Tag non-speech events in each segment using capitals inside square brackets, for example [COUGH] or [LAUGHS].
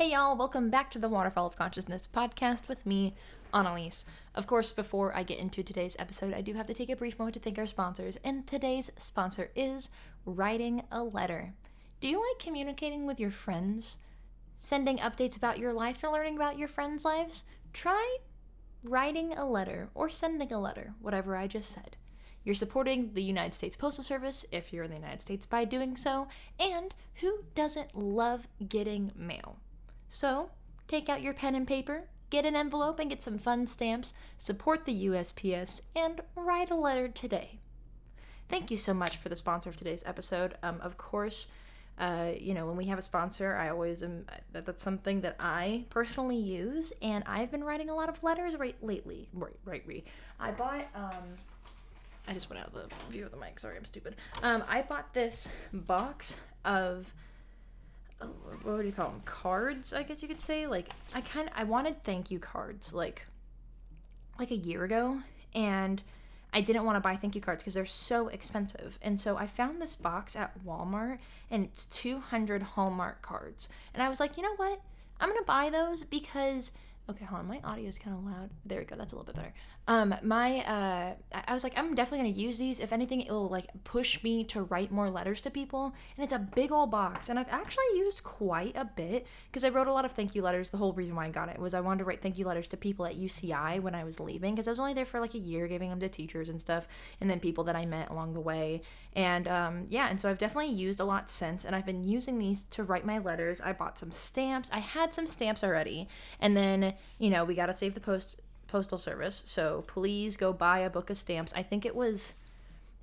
Hey y'all, welcome back to the Waterfall of Consciousness podcast with me, Annalise. Of course, before I get into today's episode, I do have to take a brief moment to thank our sponsors, and today's sponsor is Writing a Letter. Do you like communicating with your friends? Sending updates about your life or learning about your friends' lives? Try writing a letter or sending a letter, whatever I just said. You're supporting the United States Postal Service if you're in the United States by doing so, and who doesn't love getting mail? So, take out your pen and paper, get an envelope and get some fun stamps, support the USPS, and write a letter today. Thank you so much for the sponsor of today's episode. Um, of course, uh, you know, when we have a sponsor, I always am, that, that's something that I personally use, and I've been writing a lot of letters right lately. Right, right, re. I bought, um, I just went out of the view of the mic. Sorry, I'm stupid. Um, I bought this box of what would you call them cards i guess you could say? Like i kind of i wanted thank you cards like like a year ago and i didn't want to buy thank you cards because they're so expensive. And so i found this box at walmart and it's 200 hallmark cards. And i was like you know what? I'm gonna buy those because okay hold on my audio is kind of loud. There we go that's a little bit better um my uh i was like i'm definitely to use these. If anything it will like push me to write more letters to people and it's a big old box and i've actually used quite a bit because i wrote a lot of thank you letters. The whole reason why i got it was i wanted to write thank you letters to people at uci when i was leaving because i was only there for like a year giving them to teachers and stuff and then people that i met along the way and um yeah and so i've definitely used a lot since and i've been using these to write my letters. I bought some stamps. I had some stamps already and then you know we got to save the post postal service so please go buy a book of stamps. I think it was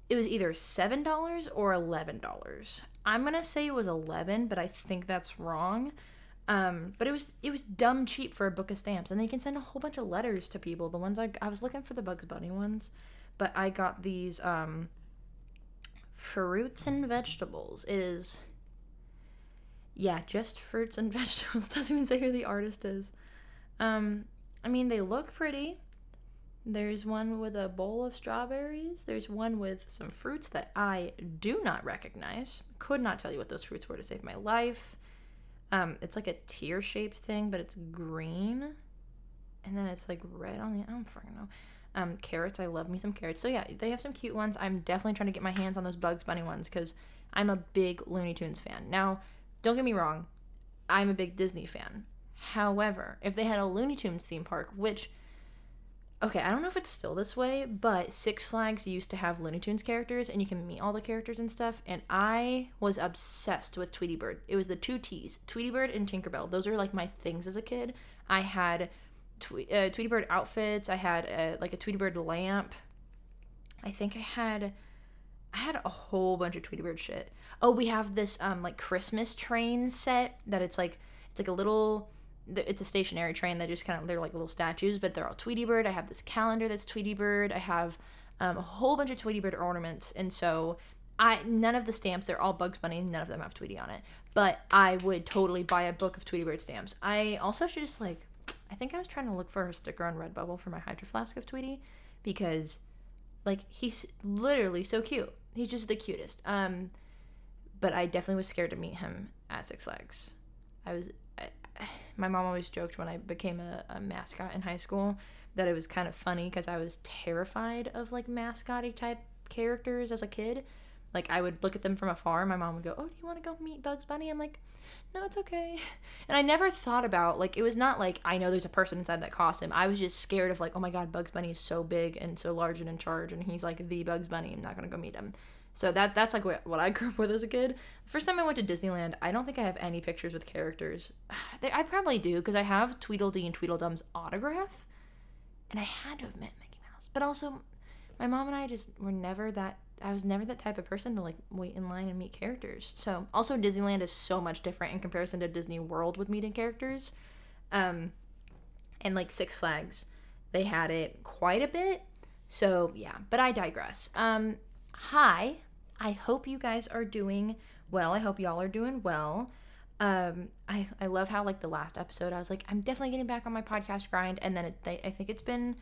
it was either seven dollars or eleven dollars. I'm gonna say it was 11 but i think that's wrong. Um, but it was it was dumb cheap for a book of stamps and they can send a whole bunch of letters to people. The ones i, I was looking for the bugs bunny ones but i got these um, fruits and vegetables is yeah just fruits and [LAUGHS] vegetables. Doesn't even say who the artist is. Um, I mean, they look pretty. There's one with a bowl of strawberries. There's one with some fruits that I do not recognize. Could not tell you what those fruits were to save my life. Um, it's like a tear shaped thing, but it's green. And then it's like red on the. I don't fucking know. Um, carrots. I love me some carrots. So yeah, they have some cute ones. I'm definitely trying to get my hands on those Bugs Bunny ones because I'm a big Looney Tunes fan. Now, don't get me wrong, I'm a big Disney fan. However, if they had a Looney Tunes theme park, which okay, I don't know if it's still this way, but Six Flags used to have Looney Tunes characters and you can meet all the characters and stuff. And I was obsessed with Tweety Bird. It was the two T's Tweety Bird and Tinkerbell. Those are like my things as a kid. I had Twe- uh, Tweety Bird outfits, I had a, like a Tweety Bird lamp. I think I had. I had a whole bunch of Tweety Bird shit. Oh, we have this um like Christmas train set that it's like it's like a little it's a stationary train that just kind of they're like little statues, but they're all Tweety Bird. I have this calendar that's Tweety Bird. I have um, a whole bunch of Tweety Bird ornaments, and so I none of the stamps they're all Bugs Bunny. None of them have Tweety on it, but I would totally buy a book of Tweety Bird stamps. I also should just like I think I was trying to look for a sticker on Redbubble for my Hydro Flask of Tweety because like he's literally so cute. He's just the cutest. Um, but I definitely was scared to meet him at Six Flags. I was my mom always joked when I became a, a mascot in high school that it was kind of funny because I was terrified of like mascotty type characters as a kid. Like I would look at them from afar. My mom would go, "Oh, do you want to go meet Bugs Bunny?" I'm like, "No, it's okay." [LAUGHS] And I never thought about like it was not like I know there's a person inside that costume. I was just scared of like, "Oh my God, Bugs Bunny is so big and so large and in charge, and he's like the Bugs Bunny. I'm not gonna go meet him." So that that's like what, I [LAUGHS] grew up with as a kid. The first time I went to Disneyland, I don't think I have any pictures with characters. [SIGHS] I probably do because I have Tweedledee and Tweedledum's autograph, and I had to have met Mickey Mouse. But also, my mom and I just were never that. I was never that type of person to like wait in line and meet characters. So also Disneyland is so much different in comparison to Disney World with meeting characters, um, and like Six Flags, they had it quite a bit. So yeah, but I digress. Um, hi, I hope you guys are doing well. I hope y'all are doing well. Um, I, I love how like the last episode I was like I'm definitely getting back on my podcast grind and then it, they, I think it's been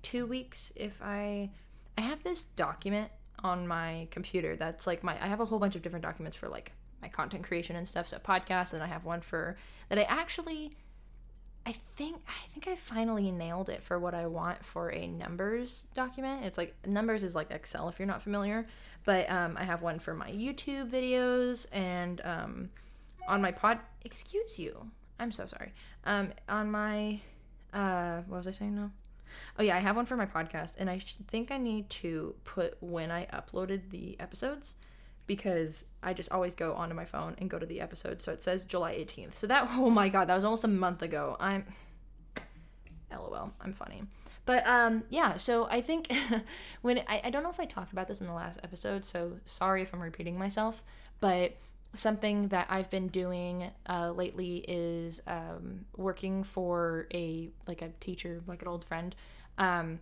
two weeks if I I have this document on my computer that's like my I have a whole bunch of different documents for like my content creation and stuff. So podcast, and I have one for that I actually I think I think I finally nailed it for what I want for a numbers document. It's like numbers is like Excel if you're not familiar, but um, I have one for my YouTube videos and um, on my pod. Excuse you, I'm so sorry. Um, on my uh, what was I saying now? Oh yeah, I have one for my podcast, and I think I need to put when I uploaded the episodes because I just always go onto my phone and go to the episode. So it says July 18th. So that, [LAUGHS] oh my God, that was almost a month ago. I'm, lol, I'm funny. But um, yeah, so I think [LAUGHS] when, I, I don't know if I talked about this in the last episode, so sorry if I'm repeating myself, but something that I've been doing uh, lately is um, working for a, like a teacher, like an old friend. Um,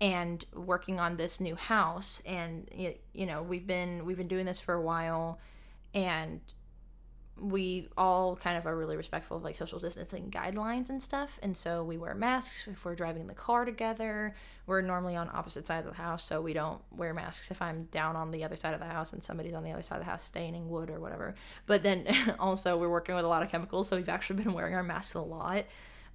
and working on this new house and you know we've been we've been doing this for a while and we all kind of are really respectful of like social distancing guidelines and stuff and so we wear masks if we're driving the car together. We're normally on opposite sides of the house so we don't wear masks if i'm down on the other side of the house and somebody's on the other side of the house staining wood or whatever. But then [LAUGHS] also we're working with a lot of chemicals so we've actually been wearing our masks a lot.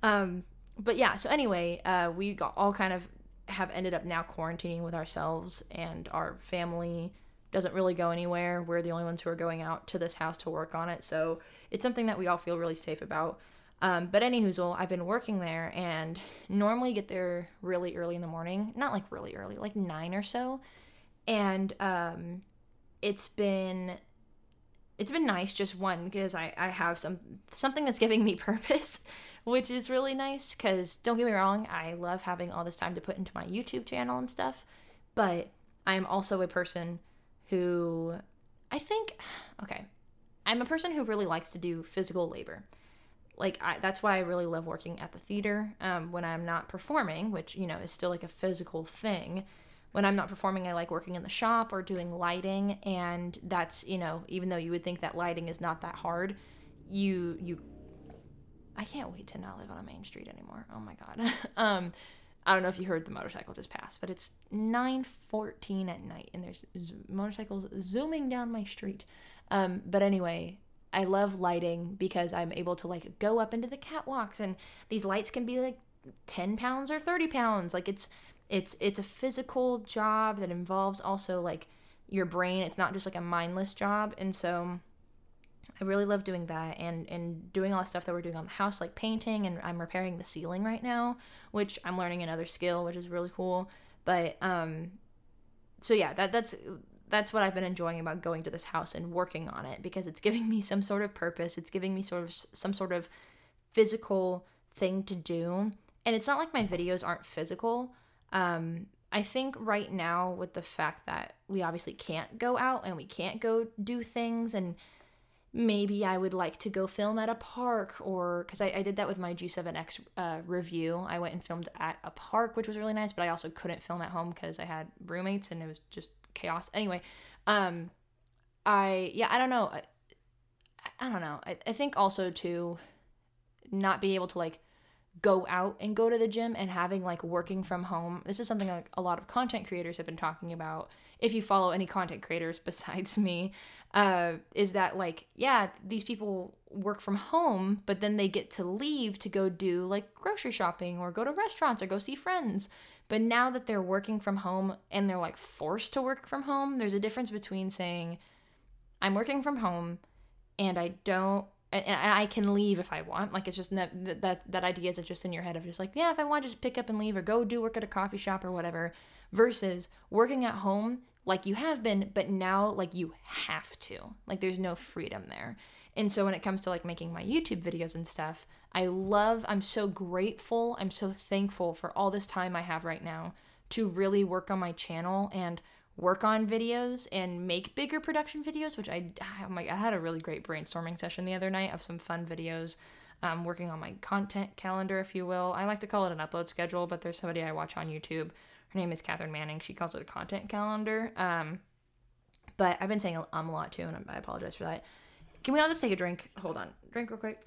Um, but yeah so anyway uh, we all kind of have ended up now quarantining with ourselves and our family doesn't really go anywhere. We're the only ones who are going out to this house to work on it. So it's something that we all feel really safe about. Um, but anyhoozle, I've been working there and normally get there really early in the morning. Not like really early, like nine or so. And um, it's been it's been nice just one because I, I have some something that's giving me [LAUGHS] purpose which is really nice because don't get me wrong, I love having all this time to put into my YouTube channel and stuff, but I am also a person who I think, okay, I'm a person who really likes to do physical labor. Like I, that's why I really love working at the theater um, when I'm not performing, which you know is still like a physical thing. When I'm not performing, I like working in the shop or doing lighting, and that's you know even though you would think that lighting is not that hard, you you I can't wait to not live on a main street anymore. Oh my god. [LAUGHS] um, I don't know if you heard the motorcycle just pass, but it's 9:14 at night and there's motorcycles zooming down my street. Um, but anyway, I love lighting because I'm able to like go up into the catwalks and these lights can be like 10 pounds or 30 pounds. Like it's it's it's a physical job that involves also like your brain. It's not just like a mindless job. And so I really love doing that and and doing all the stuff that we're doing on the house, like painting, and I'm repairing the ceiling right now, which I'm learning another skill, which is really cool. But um, so yeah, that that's that's what I've been enjoying about going to this house and working on it because it's giving me [LAUGHS] some sort of purpose. It's giving me sort of some sort of physical thing to do, and it's not like my videos aren't physical. Um, I think right now with the fact that we obviously can't go out and we can't go do things and maybe I would like to go film at a park or because I, I, did that with my G7X uh, review. I went and filmed at a park, which was really nice, but I also couldn't film at home because I had roommates and it was just chaos. Anyway, um, I, yeah, I don't know. I, I don't know. I, I think also to not be able to like go out and go to the gym and having like working from home. This is something like a lot of content creators have been talking about. If you follow any content creators [LAUGHS] besides me, uh, is that like, yeah, these people work from home, but then they get to leave to go do like grocery shopping or go to restaurants or go see friends. But now that they're working from home and they're like forced to work from home, there's a difference between saying, I'm working from home and I don't and I can leave if I want. Like it's just that that that idea is just in your head of just like yeah, if I want, just pick up and leave or go do work at a coffee shop or whatever. Versus working at home like you have been, but now like you have to. Like there's no freedom there. And so when it comes to like making my YouTube videos and stuff, I love. I'm so grateful. I'm so thankful for all this time I have right now to really work on my channel and work on videos and make bigger production videos, which I, oh my, I had a really great brainstorming session the other night of some fun videos. Um, working on my content calendar, if you will. I like to call it an upload schedule, but there's somebody I watch on YouTube. Her name is Catherine Manning. She calls it a content calendar. Um, but I've been saying um a lot too, and I apologize for that. Can we all just take a drink? Hold on, drink real quick.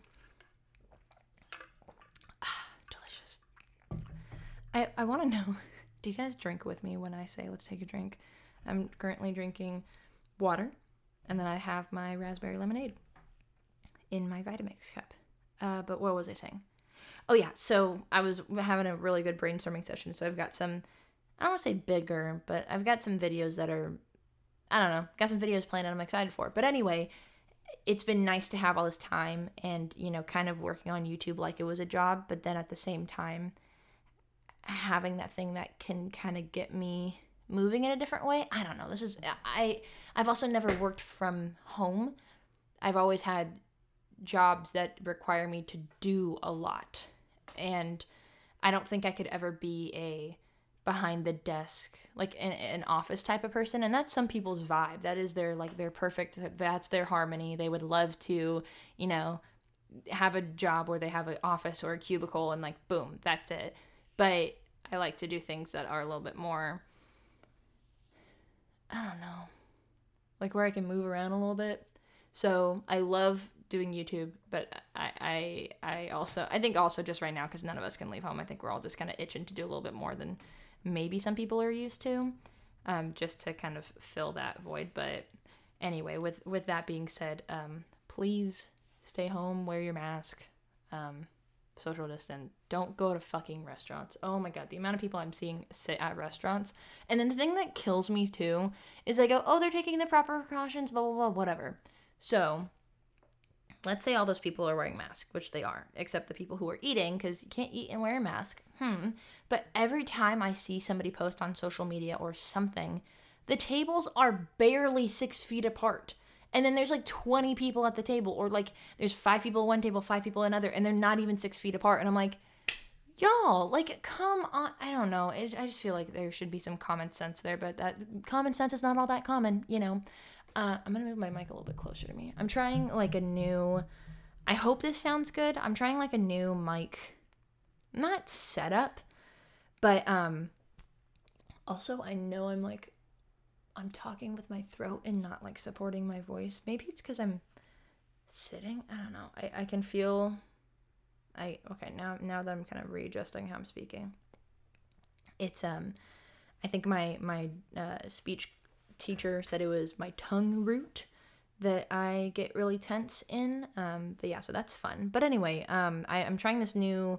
Ah, [SIGHS] delicious. I I want to know. [LAUGHS] Do you guys drink with me when I say let's take a drink? I'm currently drinking water, and then I have my raspberry lemonade in my Vitamix cup. Uh, but what was I saying? Oh yeah, so I was having a really good brainstorming session. So I've got some, I don't want to say bigger, but I've got some videos that are, I don't know, got some videos planned and I'm excited for. But anyway, it's been nice to have all this time and you know kind of working on YouTube like it was a job, but then at the same time having that thing that can kind of get me moving in a different way. I don't know. This is I I've also never worked from home. I've always had jobs that require me to do a lot. And I don't think I could ever be a behind the desk like an, an office type of person and that's some people's vibe. That is their like their perfect that's their harmony. They would love to you know have a job where they have an office or a cubicle and like boom that's it. But i like to do things that are a little bit more i don't know like where i can move around a little bit. So i love doing YouTube, but I I I also I think also just right now because none of us can leave home. I think we're all just kind of itching to do a little bit more than maybe some people are used to, um, just to kind of fill that void. But anyway, with with that being said, um, please stay home, wear your mask, um, social distance. Don't go to fucking restaurants. Oh my god, the amount of people I'm seeing sit at restaurants. And then the thing that kills me too is they go, oh, they're taking the proper precautions, blah blah blah, whatever. So let's say all those people are wearing masks, which they are, except the people who are eating because you can't eat and wear a mask. Hmm. But every time I see somebody post on social media or something, the tables are barely six feet apart. And then there's like 20 people at the table, or like there's five people one table, five people another, and they're not even six feet apart. And I'm like, y'all, like, come on. I don't know. It, I just feel like there should be some common sense there, but that common sense is not all that common, you know. Uh, I'm gonna move my mic a little bit closer to me. I'm trying like a new. I hope this sounds good. I'm trying like a new mic, not setup, but um. Also, I know I'm like, I'm talking with my throat and not like supporting my voice. Maybe it's because I'm sitting. I don't know. I I can feel. I okay now now that I'm kind of readjusting how I'm speaking. It's um, I think my my uh, speech teacher said it was my tongue root that I get really tense in. Um, but yeah, so that's fun. But anyway, um, I, I'm trying this new,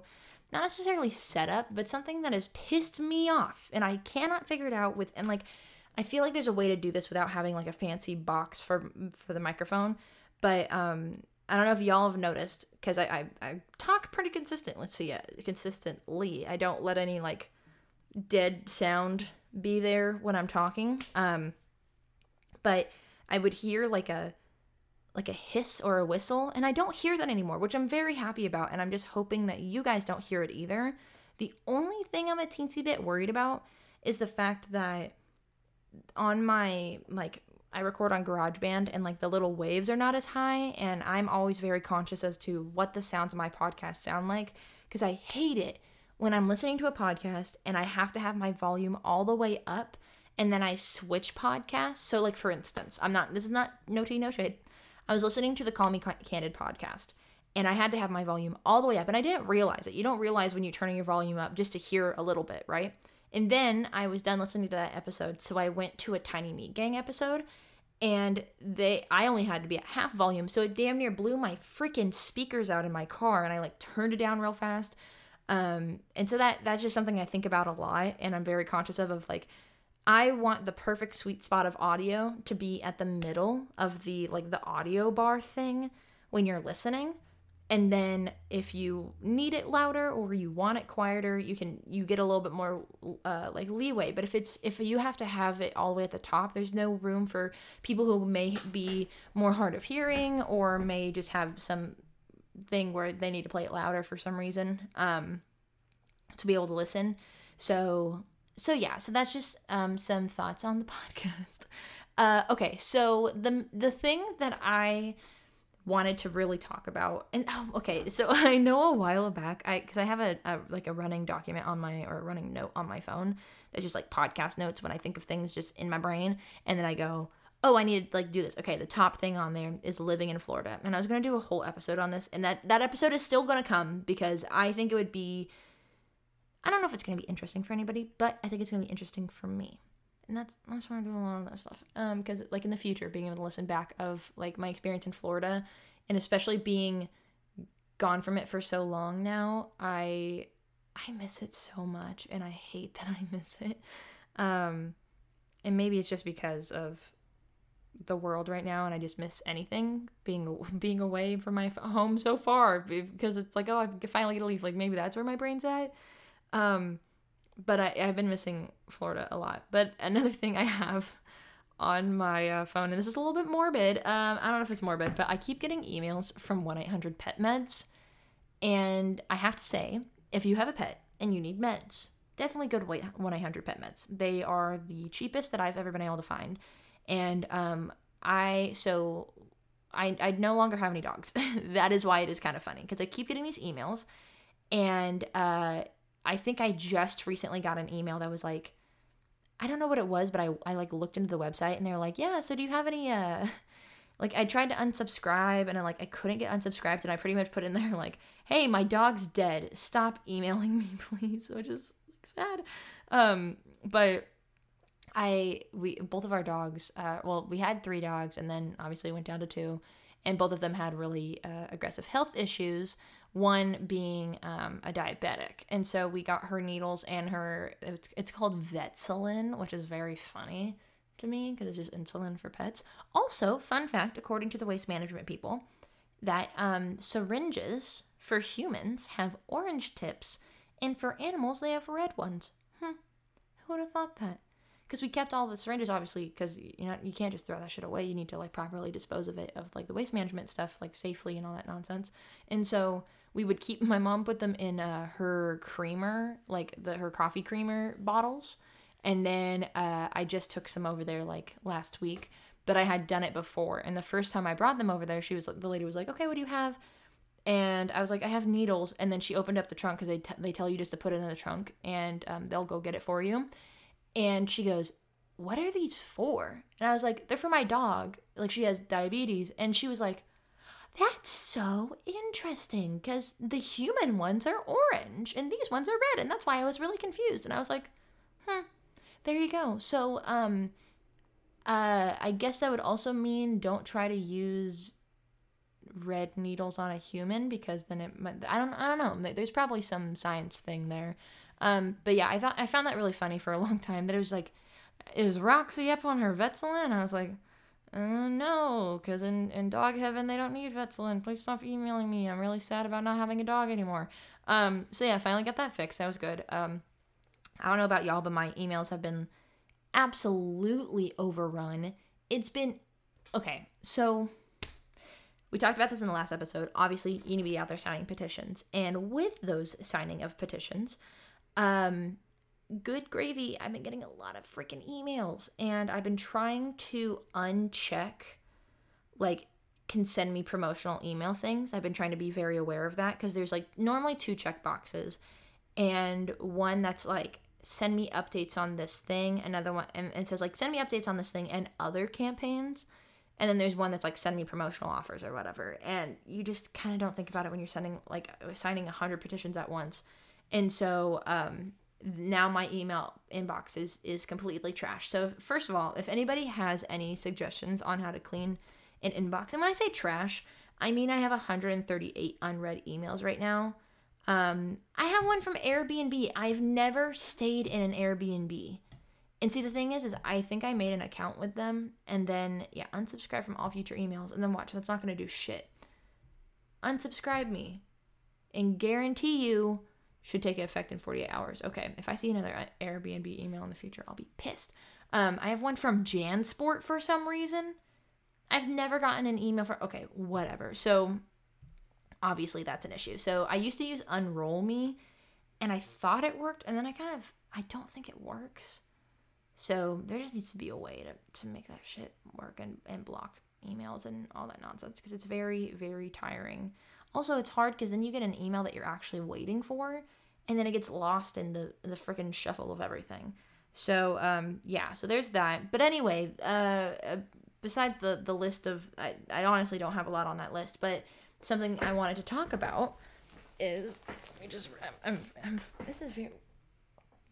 not necessarily setup, but something that has pissed me off, and I cannot figure it out with. And like, I feel like there's a way to do this without having like a fancy box for for the microphone. But um, I don't know if y'all have noticed because I, I I talk pretty consistent. Let's see, uh, consistently. I don't let any like dead sound be there when I'm talking. Um, but I would hear like a like a hiss or a whistle and I don't hear that anymore, which I'm very happy about and I'm just hoping that you guys don't hear it either. The only thing I'm a teensy bit worried about is the fact that on my like I record on GarageBand and like the little waves are not as high and I'm always very conscious as to what the sounds of my podcast sound like because I hate it when I'm listening to a podcast and I have to have my volume all the way up and then I switch podcasts. So, like for instance, I'm not. This is not no tea, no shade. I was listening to the Call Me Candid podcast, and I had to have my volume all the way up, and I didn't realize it. You don't realize when you're turning your volume up just to hear a little bit, right? And then I was done listening to that episode, so I went to a Tiny Meat Gang episode, and they I only had to be at half volume, so it damn near blew my freaking speakers out in my car, and I like turned it down real fast. Um, and so that that's just something I think about a lot, and I'm very conscious of of like I want the perfect sweet spot of audio to be at the middle of the like the audio bar thing when you're listening. And then if you need it louder or you want it quieter, you can you get a little bit more uh, like leeway. But if it's if you have to have it all the way at the top, there's no room for people who may be more hard of hearing or may just have some thing where they need to play it louder for some reason um, to be able to listen. So so yeah, so that's just um, some thoughts on the [LAUGHS] podcast. Uh, okay, so the the thing that I wanted to really talk about, and oh, okay, so [LAUGHS] I know a while back, I because I have a, a like a running document on my or a running note on my phone that's just like podcast notes when I think of things just in my brain, and then I go, oh, I need to like do this. Okay, the top thing on there is living in Florida, and I was gonna do a whole episode on this, and that that episode is still gonna come because I think it would be I don't know if it's going to be interesting for anybody, but I think it's going to be interesting for me. and that's that's why I'm doing a lot of that stuff. Um, because like in the future, being able to listen back of like my experience in Florida, and especially being gone from it for so long now, I I miss it so much, and I hate [LAUGHS] that I miss it. Um, and maybe it's just because of the world right now and I just miss anything being [LAUGHS] being away from my home so far because it's like oh I finally get to leave like maybe that's where my brain's at um but I, I've been missing Florida a lot. But another thing I have on my uh, phone and this is a little bit morbid um I don't know if it's morbid but I keep getting emails from 1-800 pet meds. And I have to say if you have a pet and you need meds definitely go to 1-800 pet meds. They are the cheapest that I've ever been able to find. And um, I so I I no longer have any dogs. [LAUGHS] that is why it is kind of funny because I keep getting these emails, and uh, I think I just recently got an email that was like. I don't know what it was, but I, I like looked into the website and they were like, yeah, so do you have any uh [LAUGHS] like I tried to unsubscribe and I like I couldn't get unsubscribed and I pretty much put in there like, hey, my dog's dead. Stop emailing me, [LAUGHS] please, which is just like sad. Um, but I we both of our dogs. Uh, well, we had three dogs, and then obviously went down to two, and both of them had really uh, aggressive health issues. One being um, a diabetic, and so we got her needles and her. It's, it's called Vetsulin, which is very funny to me because it's just insulin for pets. Also, fun fact, according to the waste management people, that um, syringes for humans have orange tips, and for animals they have red ones. Hmm, who would have thought that? because we kept all the syringes obviously because you know you can't just throw that shit away you need to like properly dispose of it of like the waste management stuff like safely and all that nonsense and so we would keep my mom put them in uh, her creamer like the her coffee creamer bottles and then uh, i just took some over there like last week but i had done it before and the first time i brought them over there she was the lady was like okay what do you have and I was like, I have needles. And then she opened up the trunk because they, t- they tell you just to put it in the trunk and um, they'll go get it for you. And she goes, What are these for? And I was like, They're for my dog. Like, she has diabetes. And she was like, That's so interesting because the human ones are orange and these ones are red. And that's why I was really confused. And I was like, Hmm, there you go. So, um, uh, I guess that would also mean don't try to use red needles on a human because then it I don't I don't know. There's probably some science thing there. Um, but yeah, I thought I found that really funny for a long time. That it was like, is Roxy up on her Vetsulin? And I was like, uh, no, because in, in dog heaven they don't need Vetsulin. Please stop emailing me. I'm really sad about not having a dog anymore. Um, so yeah, finally got that fixed. That was good. Um, I don't know about y'all, but my emails have been absolutely overrun. It's been okay. So we talked about this in the last episode. Obviously, you need to be out there signing petitions, and with those signing of petitions, um, good gravy. I've been getting a lot of freaking emails and I've been trying to uncheck like can send me promotional email things. I've been trying to be very aware of that because there's like normally two check boxes and one that's like send me updates on this thing, another one and it says like send me updates on this thing and other campaigns. And then there's one that's like send me promotional offers or whatever. And you just kind of don't think about it when you're sending like signing 100 petitions at once. And so um, now my email inbox is is completely trash. So first of all, if anybody has any suggestions on how to clean an inbox, and when I say trash, I mean I have 138 unread emails right now. Um, I have one from Airbnb. I've never stayed in an Airbnb. And see, the thing is, is I think I made an account with them, and then yeah, unsubscribe from all future emails, and then watch. That's not gonna do shit. Unsubscribe me, and guarantee you should take effect in 48 hours. Okay, if I see another Airbnb email in the future, I'll be pissed. Um, I have one from JanSport for some reason. I've never gotten an email for, Okay, whatever. So obviously that's an issue. So I used to use Unroll Me, and I thought it worked, and then I kind of I don't think it works. So there just needs to be a way to to make that shit work and and block emails and all that nonsense because it's very very tiring also, it's hard because then you get an email that you're actually waiting for, and then it gets lost in the the freaking shuffle of everything. So um, yeah, so there's that. But anyway, uh, uh, besides the the list of, I, I honestly don't have a lot on that list, but something I wanted to talk about is we just I'm, I'm, I'm this is very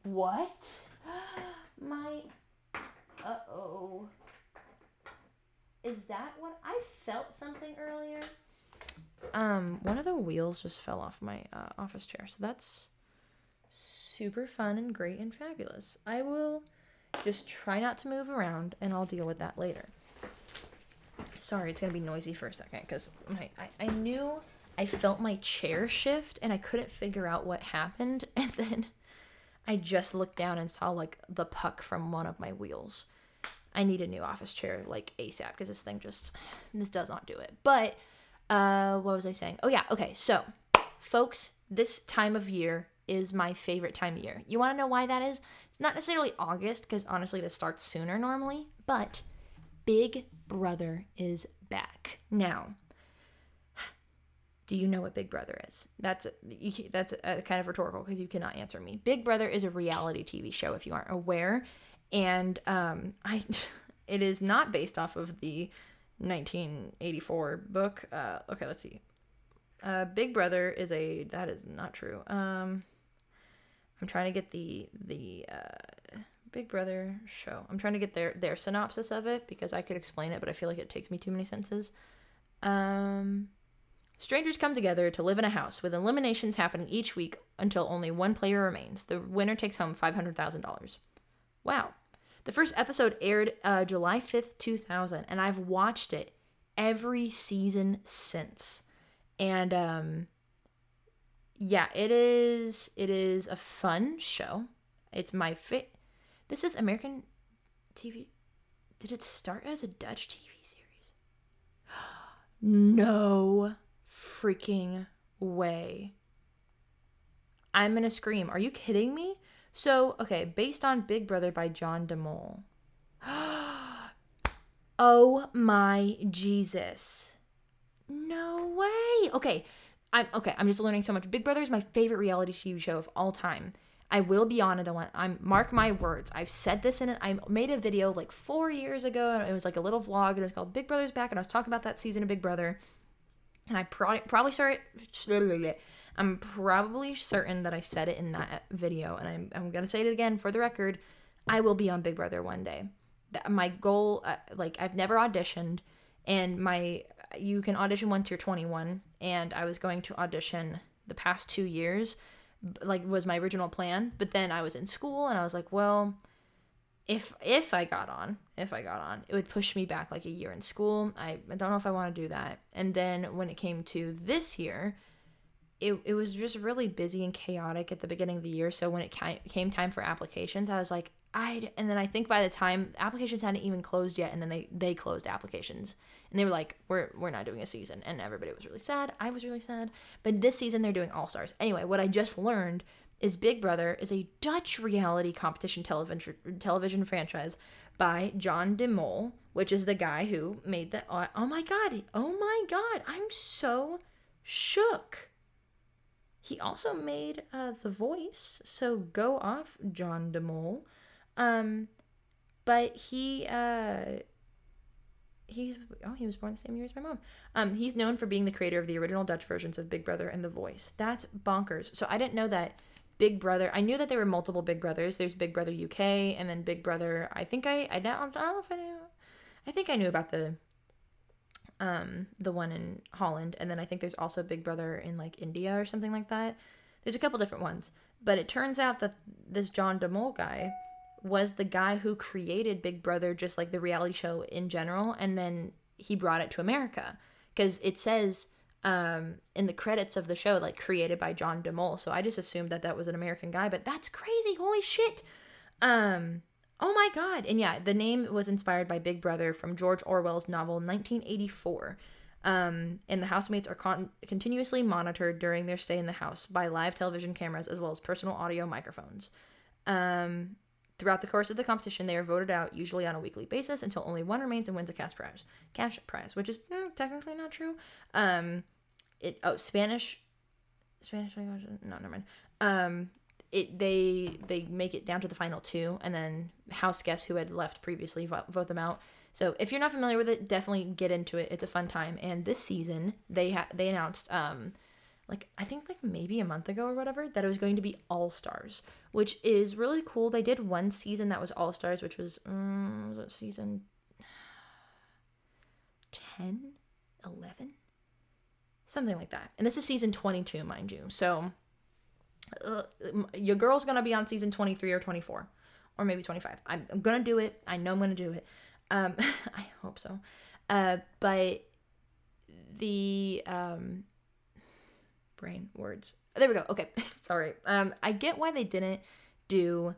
what [GASPS] my Uh oh. Is that what I felt something earlier? Um, one of the wheels just fell off my uh, office chair, so that's super fun and great and fabulous. I will just try not to move around, and I'll deal with that later. Sorry, it's gonna be noisy for a second because I, I knew I felt my chair shift and I couldn't figure out what happened, [LAUGHS] and then I just looked down and saw like the puck from one of my wheels. I need a new office chair like ASAP because this thing just this does not do it. But uh what was I saying? Oh yeah, okay. So, folks, this time of year is my favorite time of year. You want to know why that is? It's not necessarily August because honestly this starts sooner normally, but Big Brother is back. Now, do you know what Big Brother is? That's that's a kind of rhetorical because you cannot answer me. Big Brother is a reality TV show if you aren't aware and um, I [LAUGHS] it is not based off of the 1984 book. Uh, okay, let's see. Uh, Big Brother is a that is not true. Um, I'm trying to get the the uh, Big Brother show. I'm trying to get their their synopsis of it because I could explain it, but I feel like it takes me too many sentences. Um, strangers come together to live in a house with eliminations happening each week until only one player remains. The winner takes home five hundred thousand dollars. Wow. The first episode aired uh, July 5th, 2000, and I've watched it every season since. And um yeah, it is it is a fun show. It's my fit. This is American TV. Did it start as a Dutch TV series? [GASPS] no freaking way. I'm gonna scream. Are you kidding me? So, okay, based on Big Brother by John de Mol. [GASPS] oh my Jesus. No way. Okay, I'm okay, I'm just learning so much. Big Brother is my favorite reality TV show of all time. I will be on it. I'm mark my words. I've said this in it. I made a video like four years ago. And it was like a little vlog. And it was called Big Brother's Back, and I was talking about that season of Big Brother. And I pro- probably started. I'm probably certain that I said it in that video, and I'm, I'm gonna say it again for the record. I will be on Big Brother one day. That, My goal, uh, like I've never auditioned, and my you can audition once you're 21, and I was going to audition the past two years, like was my original plan. But then I was in school, and I was like, well, if if I got on, if I got on, it would push me back like a year in school. I, I don't know if I want to do that. And then when it came to this year, it, it was just really busy and chaotic at the beginning of the year. So when it came time for applications, I was like, I and then I think by the time applications hadn't even closed yet, and then they they closed applications, and they were like, we're we're not doing a season, and everybody was really sad. I was really sad. But this season they're doing All Stars. Anyway, what I just learned is Big Brother is a Dutch reality competition television television franchise by John de Mol, which is the guy who made the. Oh, oh my god! Oh my god! I'm so shook. He also made uh, The Voice, so go off, John de Mol. Um, but he uh, he oh he was born the same year as my mom. Um, he's known for being the creator of the original Dutch versions of Big Brother and The Voice. That's bonkers. So I didn't know that Big Brother. I knew that there were multiple Big Brothers. There's Big Brother UK and then Big Brother. I think I I, I don't know if I knew. I think I knew about the um, the one in Holland, and then I think there's also Big Brother in like India or something like that. There's a couple different ones, but it turns out that this John de Mol guy was the guy who created Big Brother, just like the reality show in general, and then he brought it to America because it says um, in the credits of the show like created by John de Mol. So I just assumed that that was an American guy, but that's crazy. Holy shit. Um, Oh my God. And yeah, the name was inspired by Big Brother from George Orwell's novel 1984. Um, and the housemates are con- continuously monitored during their stay in the house by live television cameras as well as personal audio microphones. Um, throughout the course of the competition, they are voted out usually on a weekly basis until only one remains and wins a cash prize. Cash prize, which is mm, technically not true. Um, it oh Spanish, Spanish language. No, never mind. Um, it they they make it down to the final two, and then house guests who had left previously vote, them out. So if you're not familiar with it, definitely get into it. It's a fun time. And this season they had they announced um like I think like maybe a month ago or whatever that it was going to be All Stars, which is really cool. They did one season that was All Stars, which was um, was season 10, 11? Something like that. And this is season 22, mind you. So uh, your girl's to be on season 23 or 24 or maybe 25. I'm, I'm to do it. I know I'm to do it. Um, [LAUGHS] I hope so. Uh, but the um, brain words. There we go. Okay, [LAUGHS] sorry. Um, I get why they didn't do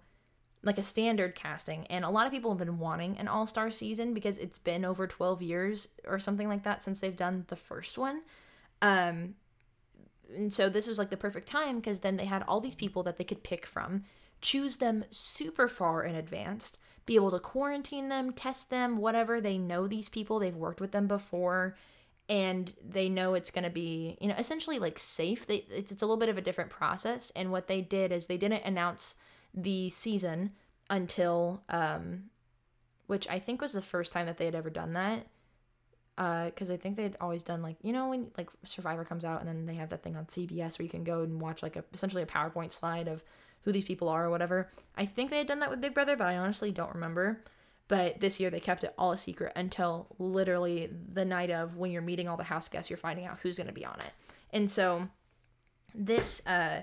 like a standard casting, and a lot of people have been wanting an all star season because it's been over 12 years or something like that since they've done the first one. Um, and so this was like the perfect time because then they had all these people that they could pick from, choose them super far in advance, be able to quarantine them, test them, whatever. They know these people, they've worked with them before, and they know it's going to be, you know, essentially like safe. They, it's, it's a little bit of a different process. And what they did is they didn't announce the season until, um, which I think was the first time that they had ever done that because uh, I think they'd always done like you know when like Survivor comes out and then they have that thing on CBS where you can go and watch like a essentially a PowerPoint slide of who these people are or whatever. I think they had done that with Big Brother, but I honestly don't remember. But this year they kept it all a secret until literally the night of when you're meeting all the house guests, you're finding out who's going to be on it. And so this uh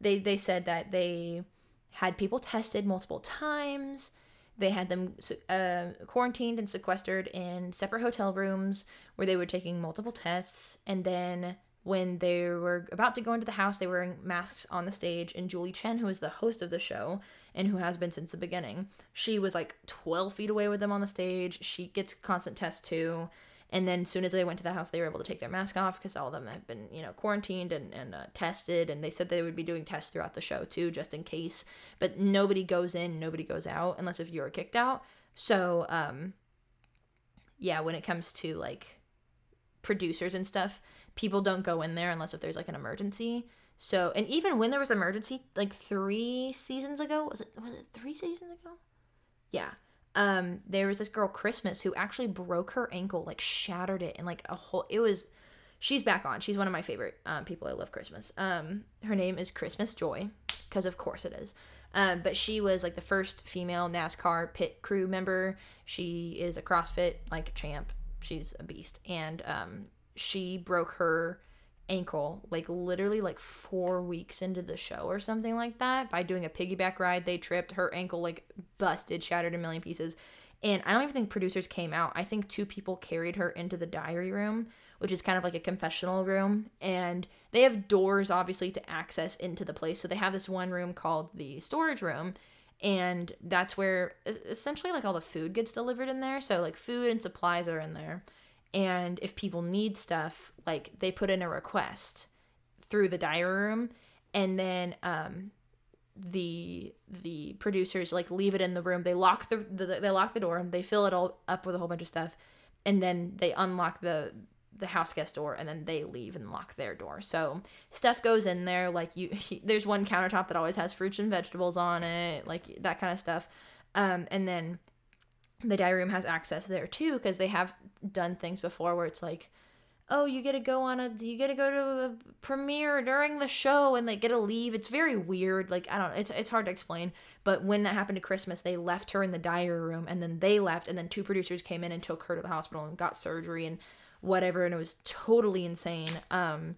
they they said that they had people tested multiple times they had them uh, quarantined and sequestered in separate hotel rooms where they were taking multiple tests. And then when they were about to go into the house, they were wearing masks on the stage. And Julie Chen, who is the host of the show and who has been since the beginning, she was like 12 feet away with them on the stage. She gets constant tests too. And then as soon as they went to the house, they were able to take their mask off because all of them had been, you know, quarantined and, and uh, tested. And they said they would be doing tests throughout the show too, just in case. But nobody goes in, nobody goes out unless if you're kicked out. So, um, yeah, when it comes to like producers and stuff, people don't go in there unless if there's like an emergency. So, and even when there was emergency, like three seasons ago, was it was it three seasons ago? Yeah um there was this girl christmas who actually broke her ankle like shattered it and like a whole it was she's back on. She's one of my favorite um, people. I love christmas. Um her name is christmas joy because of course it is. Um but she was like the first female nascar pit crew member. She is a crossfit like champ. She's a beast. And um she broke her ankle like literally like four weeks into the show or something like that by doing a piggyback ride they tripped her ankle like busted shattered a million pieces. And i don't even think producers came out. I think two people carried her into the diary room which is kind of like a confessional room. And they have doors obviously to access into the place. So they have this one room called the storage room. And that's where essentially like all the food gets delivered in there. So like food and supplies are in there and if people need stuff like they put in a request through the diary room and then um the the producers like leave it in the room. They lock the, the they lock the door and they fill it all up with a whole bunch of stuff and then they unlock the the house guest door and then they leave and lock their door. So stuff goes in there like you [LAUGHS] there's one countertop that always has fruits and vegetables on it like that kind of stuff. Um and then the diary room has access there too because they have done things before where it's like oh you get to go on a you get to go to a premiere during the show and they get to leave. It's very weird like i don't it's, it's hard to explain but when that happened to christmas they left her in the diary room and then they left and then two producers came in and took her to the hospital and got surgery and whatever and it was totally insane um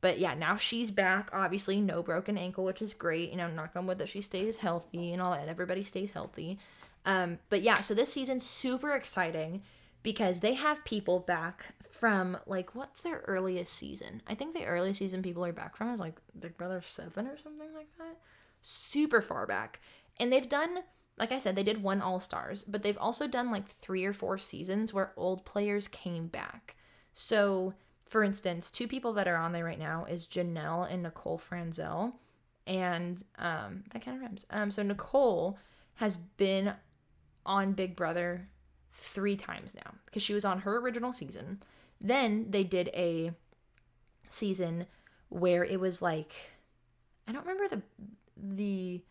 but yeah now she's back obviously no broken ankle which is great you know knock on wood that she stays healthy and all that everybody stays healthy um, but yeah, so this season super exciting because they have people back from like what's their earliest season? I think the earliest season people are back from is like Big Brother 7 or something like that. Super far back. And they've done like I said, they did one All Stars, but they've also done like three or four seasons where old players came back. So, for instance, two people that are on there right now is Janelle and Nicole Franzel, and um, that kind of rhymes. Um, so Nicole has been on Big Brother three times now because she was on her original season. Then they did a season where it was like I don't remember the the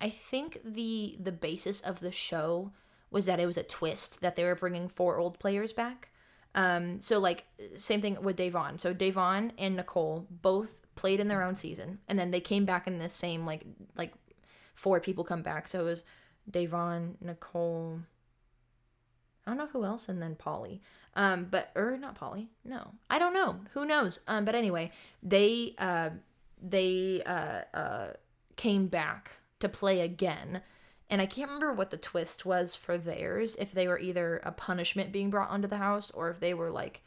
I think the the basis of the show was that it was a twist that they were bringing four old players back. Um, so like same thing with Da'Vonne. So Da'Vonne and Nicole both played in their own season, and then they came back in this same like like four people come back. So it was Da'Vonne, Nicole. I don't know who else, and then Polly. Um, but or not Polly. No, I don't know. Who knows? Um, but anyway, they uh they uh uh came back to play again. And I can't remember what the twist was for theirs, if they were either a punishment being brought onto the house or if they were like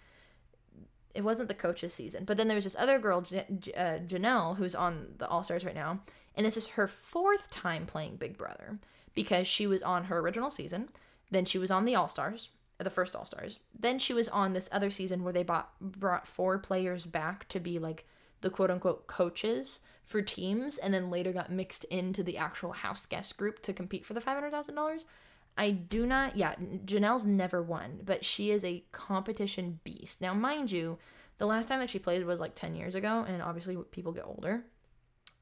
it wasn't the coach's season. But then there was this other girl, uh, Janelle, who's on the All Stars right now, and this is her fourth time playing Big Brother because she was on her original season, then she was on the All Stars, the first All Stars, then she was on this other season where they bought brought four players back to be like the quote unquote coaches for teams, and then later got mixed into the actual house guest group to compete for the five hundred thousand dollars. I do not, yeah, Janelle's never won, but she is a competition beast. Now, mind you, the last time that she played was like 10 years ago, and obviously people get older.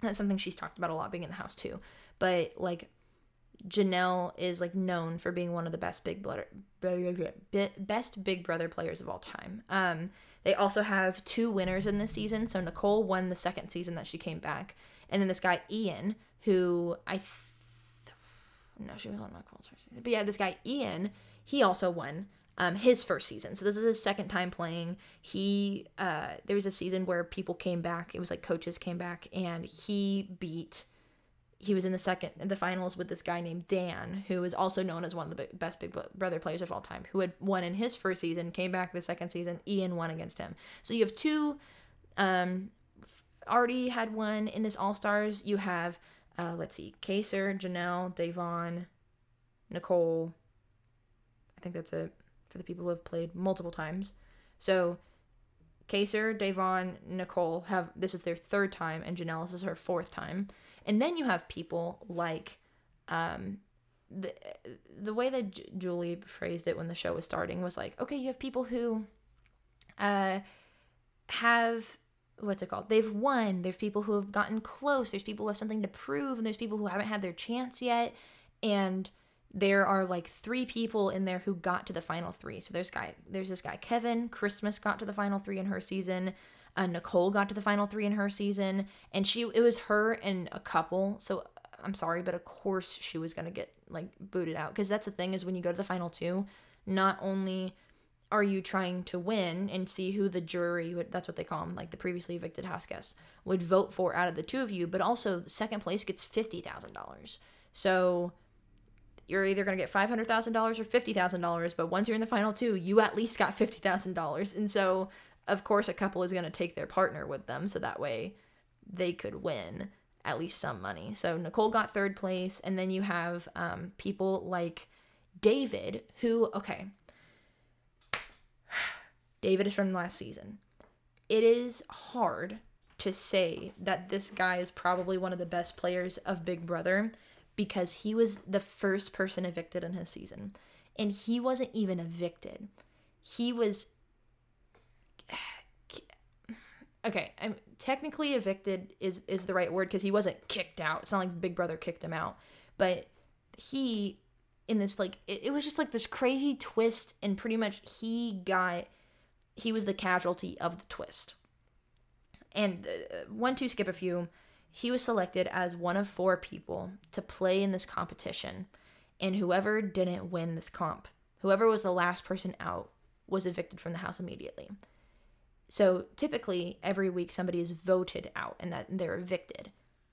That's something she's talked about a lot being in the house too. But like, Janelle is like known for being one of the best big brother best big brother players of all time. Um, they also have two winners in this season. So Nicole won the second season that she came back, and then this guy Ian, who I no, she was on Nicole's first season. But yeah, this guy Ian, he also won um, his first season. So this is his second time playing. He uh, there was a season where people came back. It was like coaches came back, and he beat. He was in the second the finals with this guy named Dan, who is also known as one of the best Big Brother players of all time, who had won in his first season, came back the second season. Ian won against him. So you have two. Um, already had one in this All Stars. You have uh, let's see, Kaysar, Janelle, Da'Vonne, Nicole. I think that's it for the people who have played multiple times. So Kaysar, Da'Vonne, Nicole have this is their third time, and Janelle is her fourth time. And then you have people like um, the the way that J- Julie phrased it when the show was starting was like, okay, you have people who uh, have what's it called? They've won. There's people who have gotten close. There's people who have something to prove, and there's people who haven't had their chance yet. And there are like three people in there who got to the final three. So there's guy, there's this guy Kevin. Christmas got to the final three in her season. Uh, Nicole got to the final three in her season, and she it was her and a couple. So I'm sorry, but of course she was gonna get like booted out because that's the thing is when you go to the final two, not only are you trying to win and see who the jury that's what they call them like the previously evicted house guests would vote for out of the two of you but also second place gets $50000 so you're either going to get $500000 or $50000 but once you're in the final two you at least got $50000 and so of course a couple is going to take their partner with them so that way they could win at least some money so nicole got third place and then you have um, people like david who okay [SIGHS] David is from last season. It is hard to say that this guy is probably one of the best players of Big Brother because he was the first person evicted in his season. And he wasn't even evicted. He was [SIGHS] okay, I'm technically evicted is is the right word because he wasn't kicked out. It's not like Big Brother kicked him out, but he in this like it, it was just like this crazy twist, and pretty much he got he was the casualty of the twist. And uh, one, two, skip a few. He was selected as one of four people to play in this competition, and whoever didn't win this comp, whoever was the last person out, was evicted from the house immediately. So typically, every week somebody is voted out and that they're evicted.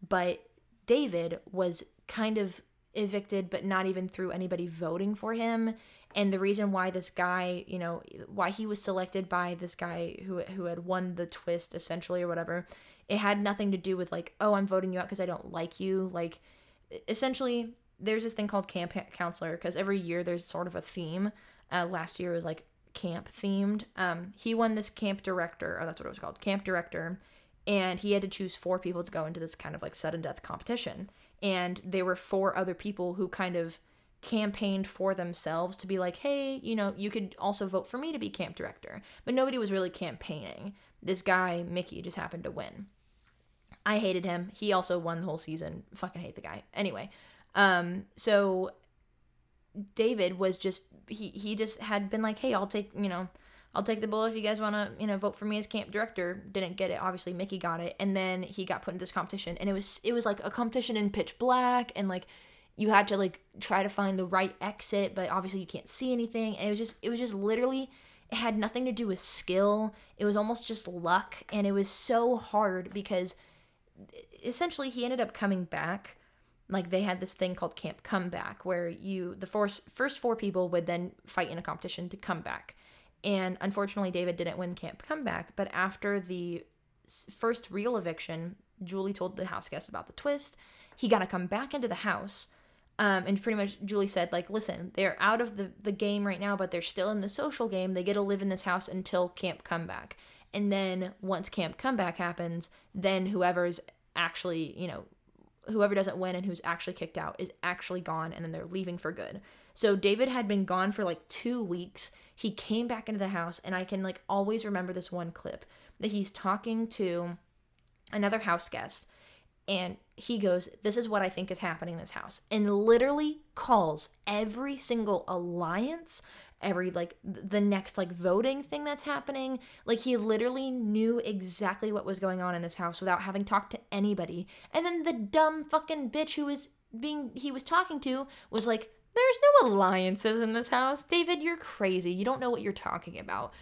But David was kind of evicted, but not even through anybody voting for him and the reason why this guy, you know, why he was selected by this guy who who had won the twist essentially or whatever, it had nothing to do with like, oh, I'm voting you out because I don't like you. Like, essentially, there's this thing called camp counselor because every year there's sort of a theme. Uh, last year was like camp themed. Um, he won this camp director, or that's what it was called, camp director, and he had to choose four people to go into this kind of like sudden death competition. And there were four other people who kind of campaigned for themselves to be like, hey, you know, you could also vote for me to be camp director. But nobody was really campaigning. This guy, Michie, just happened to win. I hated him. He also won the whole season. Fucking hate the guy. Anyway, um, so David was just he he just had been like, hey, I'll take you know, I'll take the bullet if you guys want to, you know, vote for me as camp director. Didn't get it. Obviously, Michie got it, and then he got put in this competition, and it was it was like a competition in pitch black, and like you had to like try to find the right exit, but obviously you can't see anything. And it was just it was just literally it had nothing to do with skill. It was almost just luck, and it was so hard because essentially he ended up coming back like they had this thing called camp comeback where you the first first four people would then fight in a competition to come back. And unfortunately david didn't win camp comeback but after the first real eviction julie told the house guests about the twist. He got to come back into the house um, and pretty much julie said like listen they're out of the, the game right now but they're still in the social game. They get to live in this house until camp comeback. And then once camp comeback happens then whoever's actually you know whoever doesn't win and who's actually kicked out is actually gone and then they're leaving for good. So David had been gone for like 2 weeks. He came back into the house and I can like always remember this one clip that he's talking to another house guest and he goes, This is what I think is happening in this house. And literally calls every single alliance every like the next like voting thing that's happening. Like he literally knew exactly what was going on in this house without having talked to anybody. And then the dumb fucking bitch who was being he was talking to was like, "There's no alliances in this house. David, you're crazy. You don't know what you're talking about."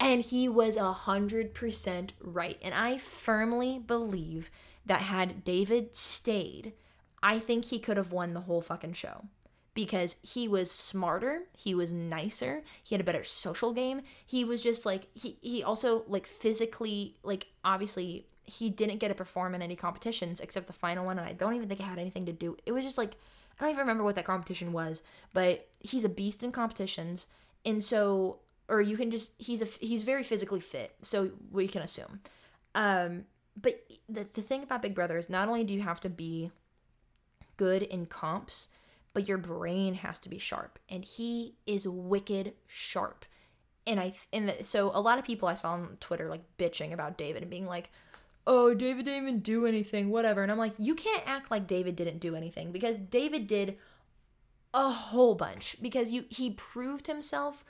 And he was a hundred percent right. And I firmly believe that had David stayed, I think he could have won the whole fucking show because he was smarter, he was nicer, he had a better social game. He was just like he he also like physically like obviously he didn't get to perform in any competitions except the final one and I don't even think it had anything to do. It was just like I don't even remember what that competition was, but he's a beast in competitions. And so or you can just he's a he's very physically fit, so we can assume. Um but the, the thing about Big Brother is not only do you have to be good in comps, but your brain has to be sharp. And he is wicked sharp. And I and so a lot of people I saw on Twitter like bitching about David and being like, "Oh, David didn't even do anything, whatever." And I'm like, "You can't act like David didn't do anything because David did a whole bunch because you he proved himself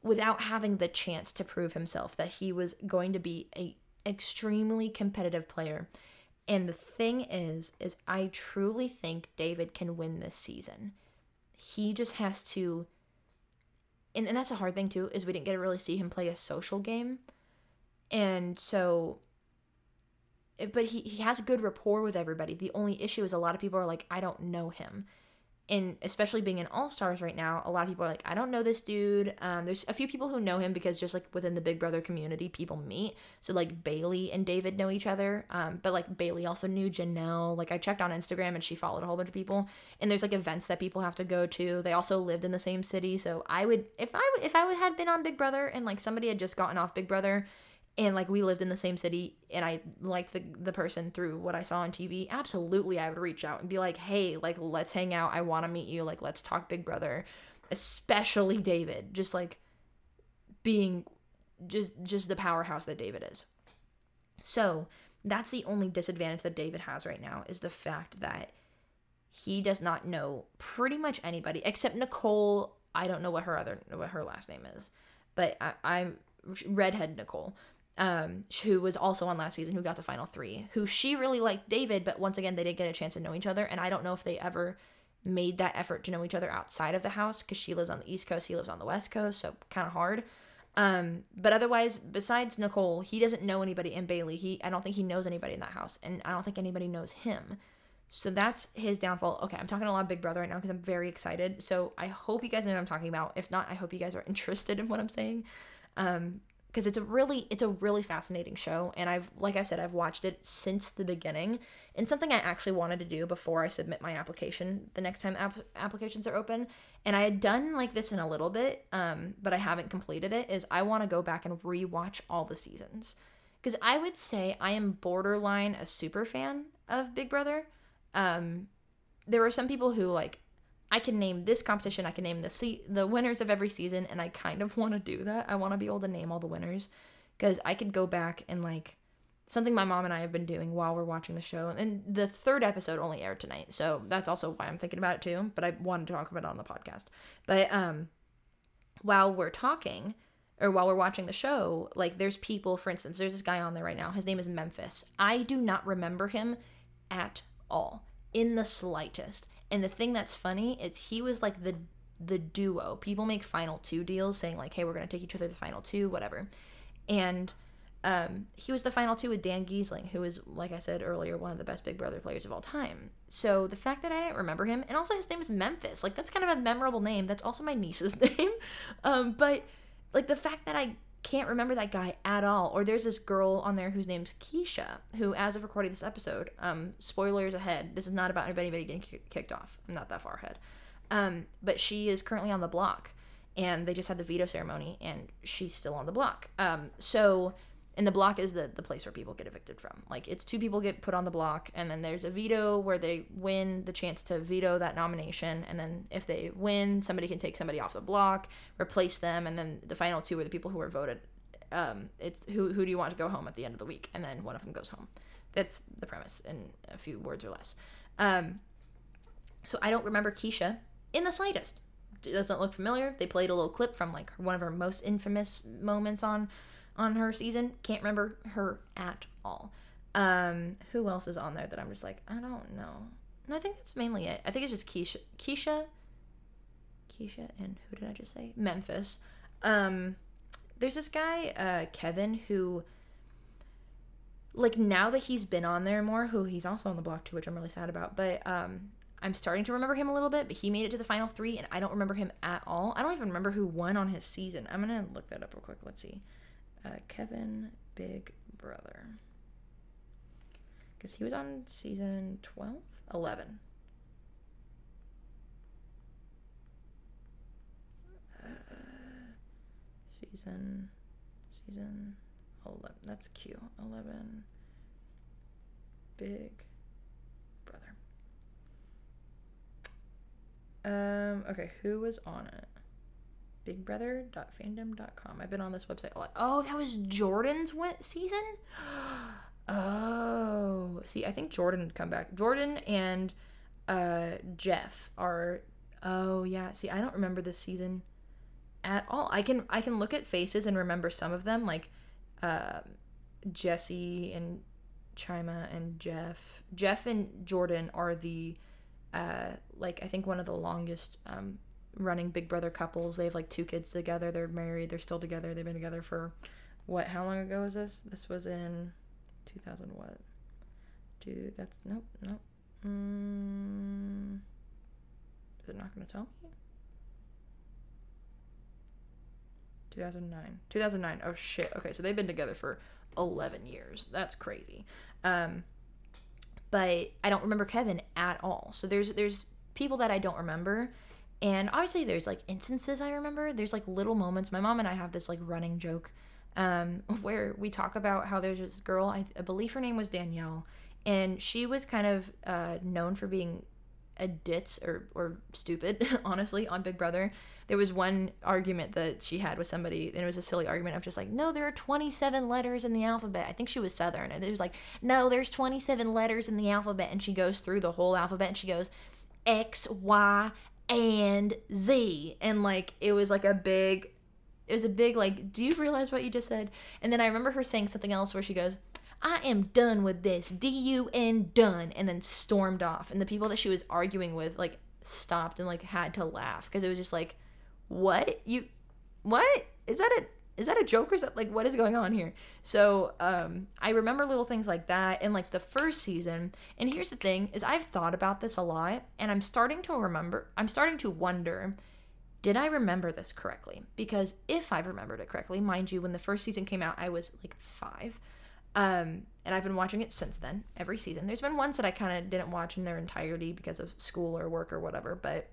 without having the chance to prove himself that he was going to be a extremely competitive player and the thing is, is I truly think David can win this season. He just has to and, and that's a hard thing too, is we didn't get to really see him play a social game. And so but he, he has good rapport with everybody. The only issue is a lot of people are like, I don't know him and especially being in All Stars right now, a lot of people are like, I don't know this dude. Um, there's a few people who know him because just like within the Big Brother community, people meet. So like Bailey and David know each other. Um, but like Bailey also knew Janelle. Like I checked on Instagram and she followed a whole bunch of people. And there's like events that people have to go to. They also lived in the same city. So I would if I if I had been on Big Brother and like somebody had just gotten off Big Brother and like we lived in the same city and I liked the the person through what I saw on TV, absolutely I would reach out and be like, "Hey, like let's hang out. I want to meet you. Like let's talk Big Brother." Especially David, just like being just just the powerhouse that David is. So, that's the only disadvantage that David has right now is the fact that he does not know pretty much anybody except Nicole. I don't know what her other what her last name is, but I, I'm redhead Nicole um, who was also on last season, who got to final three, who she really liked David, but once again, they didn't get a chance to know each other. And I don't know if they ever made that effort to know each other outside of the house because she lives on the East Coast, he lives on the West Coast, so kind of hard. Um, but otherwise, besides Nicole, he doesn't know anybody in Bailey. He, I don't think he knows anybody in that house, and I don't think anybody knows him. So that's his downfall. Okay, I'm talking a lot of Big Brother right now because I'm very excited. So I hope you guys know what I'm talking about. If not, I hope you guys are [LAUGHS] interested in what I'm saying. Um, because it's a really it's a really fascinating show and I've like I said I've watched it since the beginning and something I actually wanted to do before I submit my application the next time ap- applications are open and I had done like this in a little bit um but I haven't completed it is I want to go back and rewatch all the seasons. Cuz I would say I am borderline a super fan of Big Brother. Um there are some people who like I can name this competition, I can name the se- the winners of every season, and I kind of want to do that. I want to be able to name all the winners because I could go back and like something my mom and I have been doing while we're watching the show. And the third episode only aired tonight, so that's also why I'm thinking about it too. But I wanted to talk about it on the podcast. But um, while we're talking, or while we're watching the show, like there's people, for instance, there's this guy on there right now. His name is Memphis. I do not remember him at all, in the slightest. And the thing that's funny is he was like the the duo. People make final two deals saying like, "Hey, we're gonna take each other to the final two, whatever." And um, he was the final two with Dan Gheesling, who is, like I said earlier, one of the best Big Brother players of all time. So the fact that I didn't remember him, and also his name is Memphis, like that's kind of a memorable name. That's also my niece's [LAUGHS] name. Um, but like the fact that I can't remember that guy at all. Or there's this girl on there whose name's Keesha, who, as of recording this episode, um, spoilers ahead. This is not about anybody getting kicked off. I'm not that far ahead. Um, but she is currently on the block, and they just had the veto ceremony, and she's still on the block. Um, so and the block is the the place where people get evicted from. Like it's two people get put on the block and then there's a veto where they win the chance to veto that nomination. And then if they win somebody can take somebody off the block replace them and then the final two are the people who were voted. Um, it's who, who do you want to go home at the end of the week? And then one of them goes home. That's the premise in a few words or less. Um, so i don't remember keesha in the slightest. It doesn't look familiar. They played a little clip from like one of her most infamous moments on on her season. Can't remember her at all. Um, who else is on there that I'm just like, I don't know. And I think that's mainly it. I think it's just Keesha, Keesha, Keesha, and who did I just say? Memphis. Um, there's this guy, uh, Kevin, who, like, now that he's been on there more, who he's also on the block too, which I'm really sad about, but um, I'm starting to remember him a little bit. But he made it to the final three, and I don't remember him at all. I don't even remember who won on his season. I'm gonna look that up real quick. Let's see uh, Kevin Big Brother. Because he was on season 12? 11. Uh, season. Season 11. That's Q. 11. Big Brother. Um, okay, who was on it? bigbrother.fandom.com. I've been on this website a lot. Oh, that was Jordan's season? [GASPS] Oh, see, I think Jordan would come back. Jordan and uh, Jeff are. Oh yeah. See, I don't remember this season at all. I can I can look at faces and remember some of them, like uh, Jessie and Chima and Jeff. Jeff and Jordan are the uh, like I think one of the longest um, running Big Brother couples. They have like two kids together. They're married. They're still together. They've been together for what? How long ago was this? This was in 2000 what? Dude, that's nope, nope. Mm, is it not going to tell me? 2009. 2009. Oh shit. Okay, so they've been together for 11 years. That's crazy. Um but I don't remember Kevin at all. So there's there's people that I don't remember and obviously, there's like instances I remember. There's like little moments. My mom and I have this like running joke um, [LAUGHS] where we talk about how there's this girl, I, I, believe her name was Danielle, and she was kind of uh, known for being a ditz or, or stupid, [LAUGHS] honestly, on Big Brother. There was one argument that she had with somebody, and it was a silly argument of just like, no, there are 27 letters in the alphabet. I think she was Southern, and it was like, no, there's 27 letters in the alphabet. And she goes through the whole alphabet and she goes, X, Y, and Z. And like it was like a big it was a big like, do you realize what you just said? And then I remember her saying something else where she goes, I am done with this. D U N done and then stormed off. And the people that she was arguing with like stopped and like had to laugh because it was just like, What? You what? Is that a is that a joke or is that like what is going on here? So um i remember little things like that in like the first season. And here's the thing is i've thought about this a lot and i'm starting to remember i'm starting to wonder did i remember this correctly? Because if i've remembered it correctly mind you when the first season came out i was like five. Um and i've been watching it since then every season. There's been ones that i kind of didn't watch in their entirety because of school or work or whatever but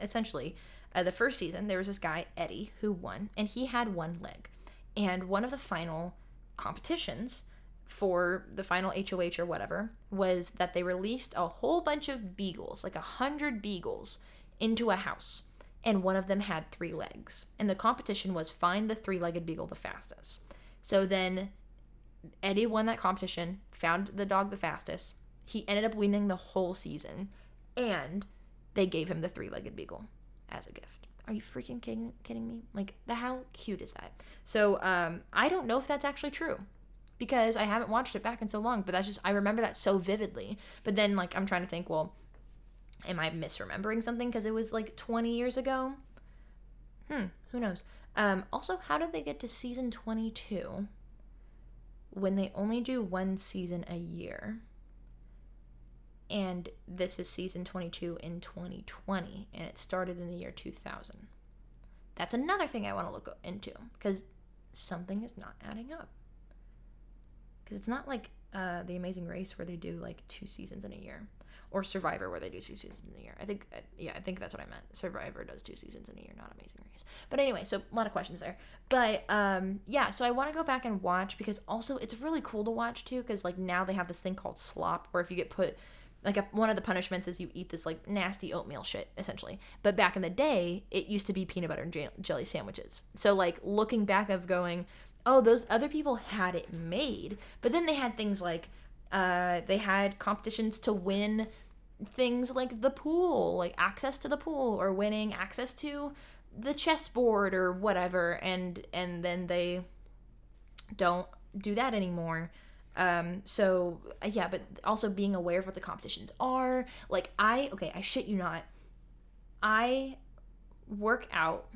essentially uh, the first season, there was this guy, Eddie, who won, and he had one leg. And one of the final competitions for the final HOH or whatever was that they released a whole bunch of beagles, like a hundred beagles, into a house. And one of them had three legs. And the competition was find the three legged beagle the fastest. So then Eddie won that competition, found the dog the fastest. He ended up winning the whole season. And they gave him the three legged beagle as a gift. Are you freaking kidding, kidding me? Like, the, how cute is that? So, um, I don't know if that's actually true because I haven't watched it back in so long, but that's just, I remember that so vividly. But then, like, I'm trying to think, well, am I misremembering something because it was like 20 years ago? Hmm, who knows? Um, also, how did they get to season 22 when they only do one season a year? And this is season 22 in 2020, and it started in the year 2000. That's another thing I want to look into because something is not adding up. Because it's not like uh, The Amazing Race where they do like two seasons in a year or Survivor where they do two seasons in a year. I think uh, yeah, I think that's what I meant. Survivor does two seasons in a year, not Amazing Race. But anyway, so a lot of questions there. But um yeah, so I want to go back and watch because also it's really cool to watch too cuz like now they have this thing called slop where if you get put like a, one of the punishments is you eat this like nasty oatmeal shit essentially. But back in the day it used to be peanut butter and jelly sandwiches. So like looking back of going oh those other people had it made. But then they had things like uh, they had competitions to win things like the pool, like access to the pool or winning access to the chessboard or whatever. And and then they don't do that anymore. Um, so uh, yeah, but also being aware of what the competitions are. Like I okay, I shit you not. I work out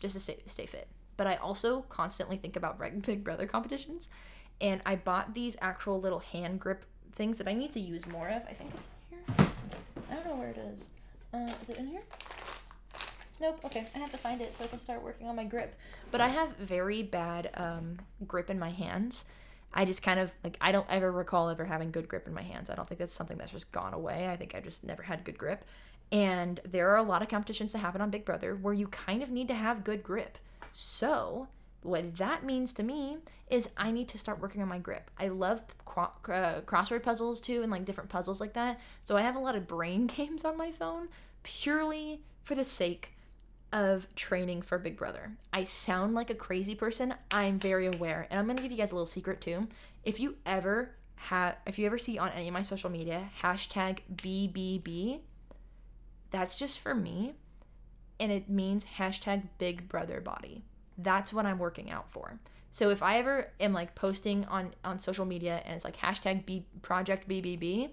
just to stay, stay fit, but I also constantly think about [LAUGHS] Big Brother competitions and I bought these actual little hand grip things that I need to use more of. I think it's here. I don't know where it is. Uh, is it in here? Nope. Okay, I have to find it so I can start working on my grip. But I have very bad um, grip in my hands. I just kind of like I don't ever recall ever having good grip in my hands. I don't think that's something that's just gone away. I think I just never had good grip. And there are a lot of competitions that happen on Big Brother where you kind of need to have good grip. So what that means to me is I need to start working on my grip. I love uh, crossword puzzles too and like different puzzles like that. So I have a lot of brain [LAUGHS] games on my phone purely for the sake of training for Big Brother. I sound like a crazy person. I'm very aware. And I'm going to give you guys a little secret too. If you ever have, if you ever see on any of my social media, hashtag BBB, that's just for me. And it means hashtag Big Brother Body that's what I'm working out for. So if I ever am like posting on on social media and it's like hashtag B project BBB,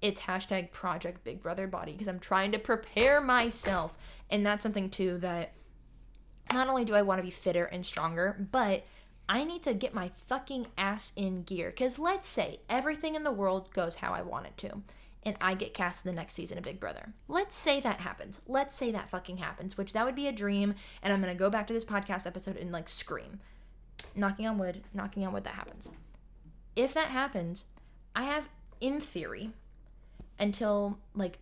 it's hashtag project Big Brother Body because I'm trying to prepare myself, and that's something too that not only do I want to be fitter and stronger, but I need to get my fucking ass in gear. Because let's say everything in the world goes how I want it to and I get cast in the next season of Big Brother. Let's say that happens. Let's say that fucking happens, which that would be a dream. And I'm to go back to this podcast episode and like scream. Knocking on wood, knocking on wood, that happens. If that happens, I have, in theory, until like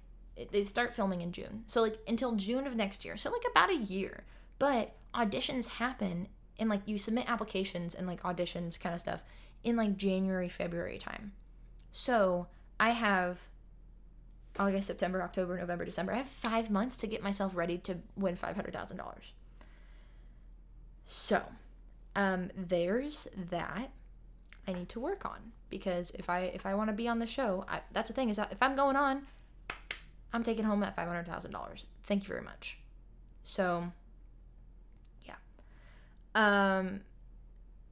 they start filming in June. So like until June of next year. So like about a year. But auditions happen and like you submit applications and like auditions kind of stuff in like January, February time. So I have August, September, October, November, December. I have five months to get myself ready to win five hundred thousand dollars. So, um, there's that I need to work on because if I if I want to be on the show, I, that's the thing is if I'm going on, I'm taking home that five hundred thousand dollars. Thank you very much. So, yeah. Um.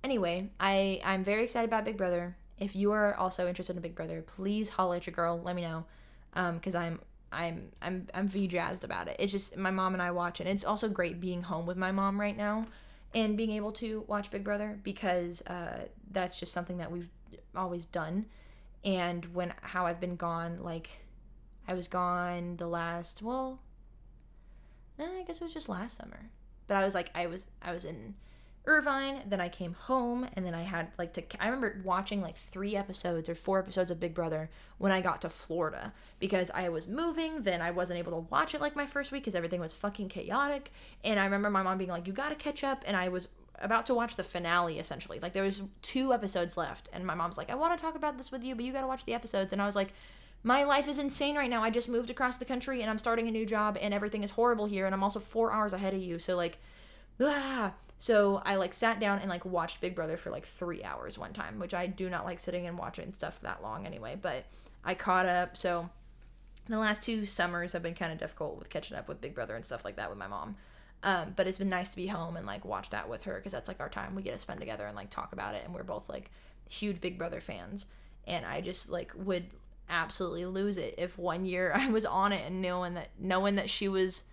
Anyway, I I'm very excited about Big Brother. If you are also interested in Big Brother, please holler at your girl. Let me know um, because I'm I'm I'm I'm v jazzed about it. It's just my mom and I watch it. It's also great being home with my mom right now and being able to watch Big Brother because uh, that's just something that we've always done. And when how I've been gone, like I was gone the last well, eh, I guess it was just last summer. But I was like I was I was in Irvine. Then I came home, and then I had like to. I remember watching like three episodes or four episodes of Big Brother when I got to Florida because I was moving. Then I wasn't able to watch it like my first week because everything was fucking chaotic. And I remember my mom being like, "You got to catch up," and I was about to watch the finale essentially. Like there was two episodes left, and my mom's like, "I want to talk about this with you, but you got to watch the episodes." And I was like. My life is insane right now. I just moved across the country and I'm starting a new job and everything is horrible here and I'm also 4 hours ahead of you. So like ah, so I like sat down and like watched Big Brother for like three hours one time, which I do not like sitting and watching stuff that long anyway. But I caught up. So the last two summers have been kind of difficult with catching up with Big Brother and stuff like that with my mom. Um, but it's been nice to be home and like watch that with her because that's like our time we get to spend together and like talk about it. And we're both like huge Big Brother fans. And I just like would absolutely lose it if one year [LAUGHS] I was on it and knowing that knowing that she was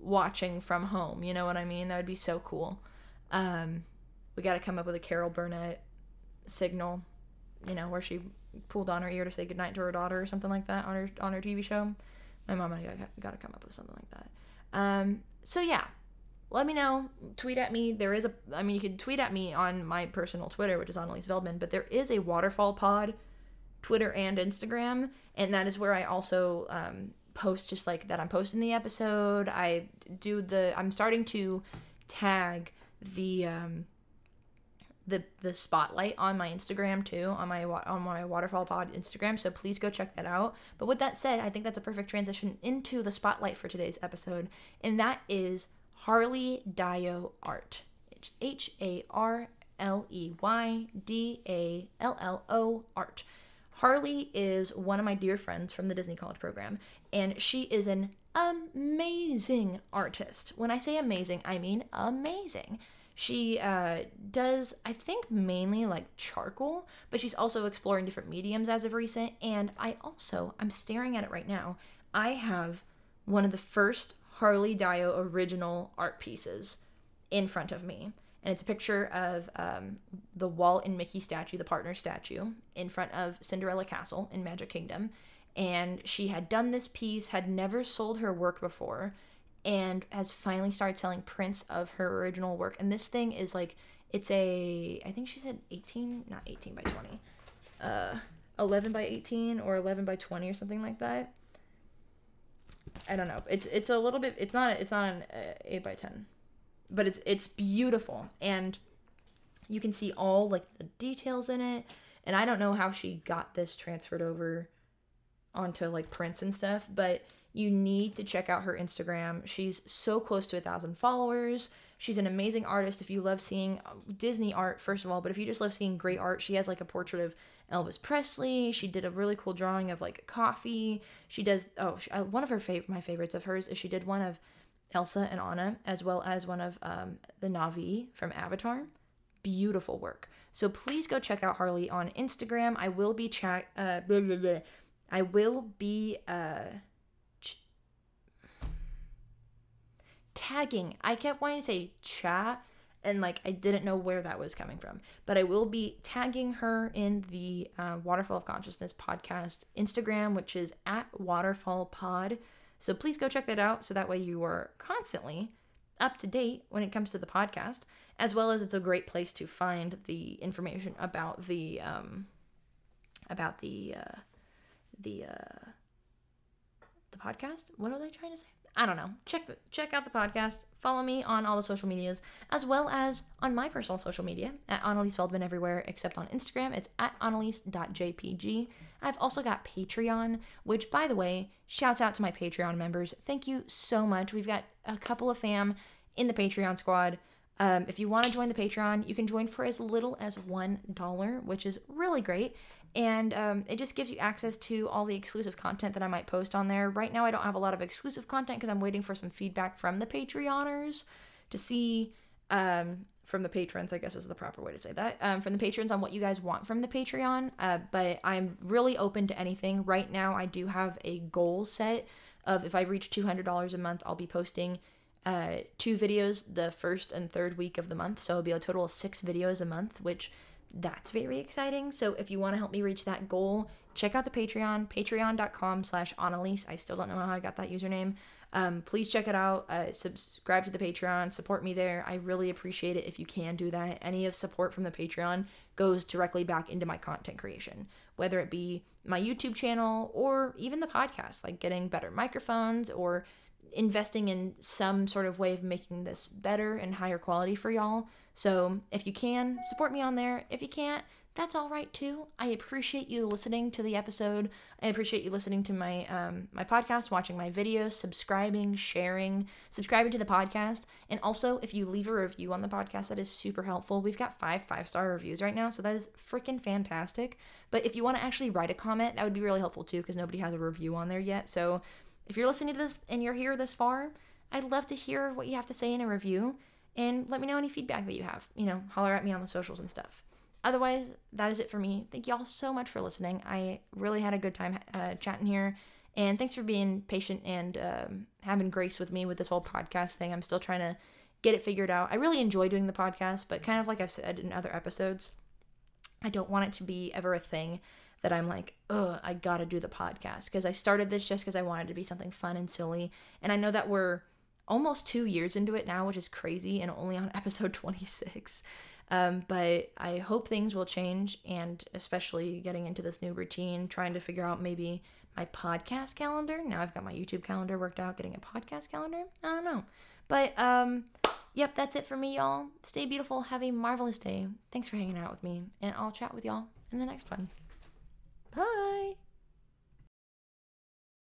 watching from home. You know what I mean? That would be so cool. Um, we got to come up with a Carol Burnett signal, you know, where she pulled on her ear to say goodnight to her daughter or something like that on her on her TV show. My mom and I got, to come up with something like that. Um, so yeah, let me know. Tweet at me. There is a, I mean, you can tweet at me on my personal Twitter, which is Annalise Veldman, but there is a Waterfall Pod Twitter and Instagram, and that is where I also um, post just like that I'm posting the episode. I do the, I'm starting to tag the um, the the spotlight on my Instagram too on my on my waterfall pod Instagram so please go check that out but with that said I think that's a perfect transition into the spotlight for today's episode and that is Harley Dallo Art it's H A R L E Y D A L L O Art Harley is one of my dear friends from the Disney College program and she is an amazing artist when I say amazing I mean amazing she uh, does, I think, mainly like charcoal, but she's also exploring different mediums as of recent. And I also, I'm staring at it right now. I have one of the first Harley Dallo original art pieces in front of me. And it's a picture of um, the Walt and Mickey statue, the partner statue, in front of Cinderella Castle in Magic Kingdom. And she had done this piece, had never sold her work before and has finally started selling prints of her original work. And this thing is like, it's a, I think she said 18, not 18 by 20, uh, 11 by 18 or 11 by 20 or something like that. I don't know. It's it's a little bit. It's not. It's not an uh, eight by ten, but it's it's beautiful, and you can see all like the details in it. And I don't know how she got this transferred over onto like prints and stuff, but you need to check out her Instagram. She's so close to a thousand followers. She's an amazing artist. If you love seeing uh, Disney art, first of all, but if you just love seeing great art, she has like a portrait of Elvis Presley. She did a really cool drawing of like coffee. She does oh she, uh, one of her favorite my favorites of hers is she did one of Elsa and Anna as well as one of um, the Na'vi from Avatar. Beautiful work. So please go check out Harley on Instagram. I will be chat. Uh, blah, blah, blah. I will be uh ch- tagging. I kept wanting to say chat and like I didn't know where that was coming from. But I will be tagging her in the uh, Waterfall of Consciousness podcast Instagram, which is at Waterfall Pod. So please go check that out so that way you are constantly up to date when it comes to the podcast, as well as it's a great place to find the information about the um, about the uh, the uh, the podcast. What was I trying to say? I don't know. Check check out the podcast. Follow me on all the social medias, as well as on my personal social media at Annalise Feldman everywhere except on Instagram. It's at annalise.jpg. I've also got Patreon, which, by the way, shouts out to my Patreon members. Thank you so much. We've got a couple of fam in the Patreon squad. Um, if you want to join the Patreon, you can join for as little as $1, which is really great and um, it just gives you access to all the exclusive content that I might post on there. Right now, I don't have a lot of exclusive content because I'm waiting for some feedback from the Patreoners to see um, from the patrons, I guess is the proper way to say that, um, from the patrons on what you guys want from the Patreon. Uh, but I'm really open to anything. Right now, I do have a goal set of if I reach $200 a month, I'll be posting uh, two videos the first and third week of the month. So it'll be a total of six videos a month, which that's very exciting. So if you want to help me reach that goal, check out the Patreon, patreon.com slash Annalise. I still don't know how I got that username. Um, please check it out. Uh, subscribe to the Patreon, support me there. I really appreciate it if you can do that. Any of support from the Patreon goes directly back into my content creation, whether it be my YouTube channel or even the podcast, like getting better microphones or investing in some sort of way of making this better and higher quality for y'all. So if you can, support me on there. If you can't, that's all right too. I appreciate you listening to the episode. I appreciate you listening to my um, my podcast, watching my videos, subscribing, sharing, subscribing to the podcast, and also if you leave a review on the podcast, that is super helpful. We've got five five star reviews right now, so that is freaking fantastic. But if you want to actually write a comment, that would be really helpful too, because nobody has a review on there yet. So if you're listening to this and you're here this far, I'd love to hear what you have to say in a review and let me know any feedback that you have. You know, holler at me on the socials and stuff. Otherwise, that is it for me. Thank you all so much for listening. I really had a good time uh, chatting here. And thanks for being patient and um, having grace with me with this whole podcast thing. I'm still trying to get it figured out. I really enjoy doing the podcast, but kind of like I've said in other episodes, I don't want it to be ever a thing that I'm like, oh, I gotta do the podcast. Because I started this just because I wanted to be something fun and silly. And I know that we're almost two years into it now, which is crazy, and only on [LAUGHS] episode 26. Um, but I hope things will change, and especially getting into this new routine, trying to figure out maybe my podcast calendar. Now I've got my YouTube calendar worked out, getting a podcast calendar. I don't know. But um, yep, that's it for me, y'all. Stay beautiful. Have a marvelous day. Thanks for hanging out with me, and I'll chat with y'all in the next one. Bye.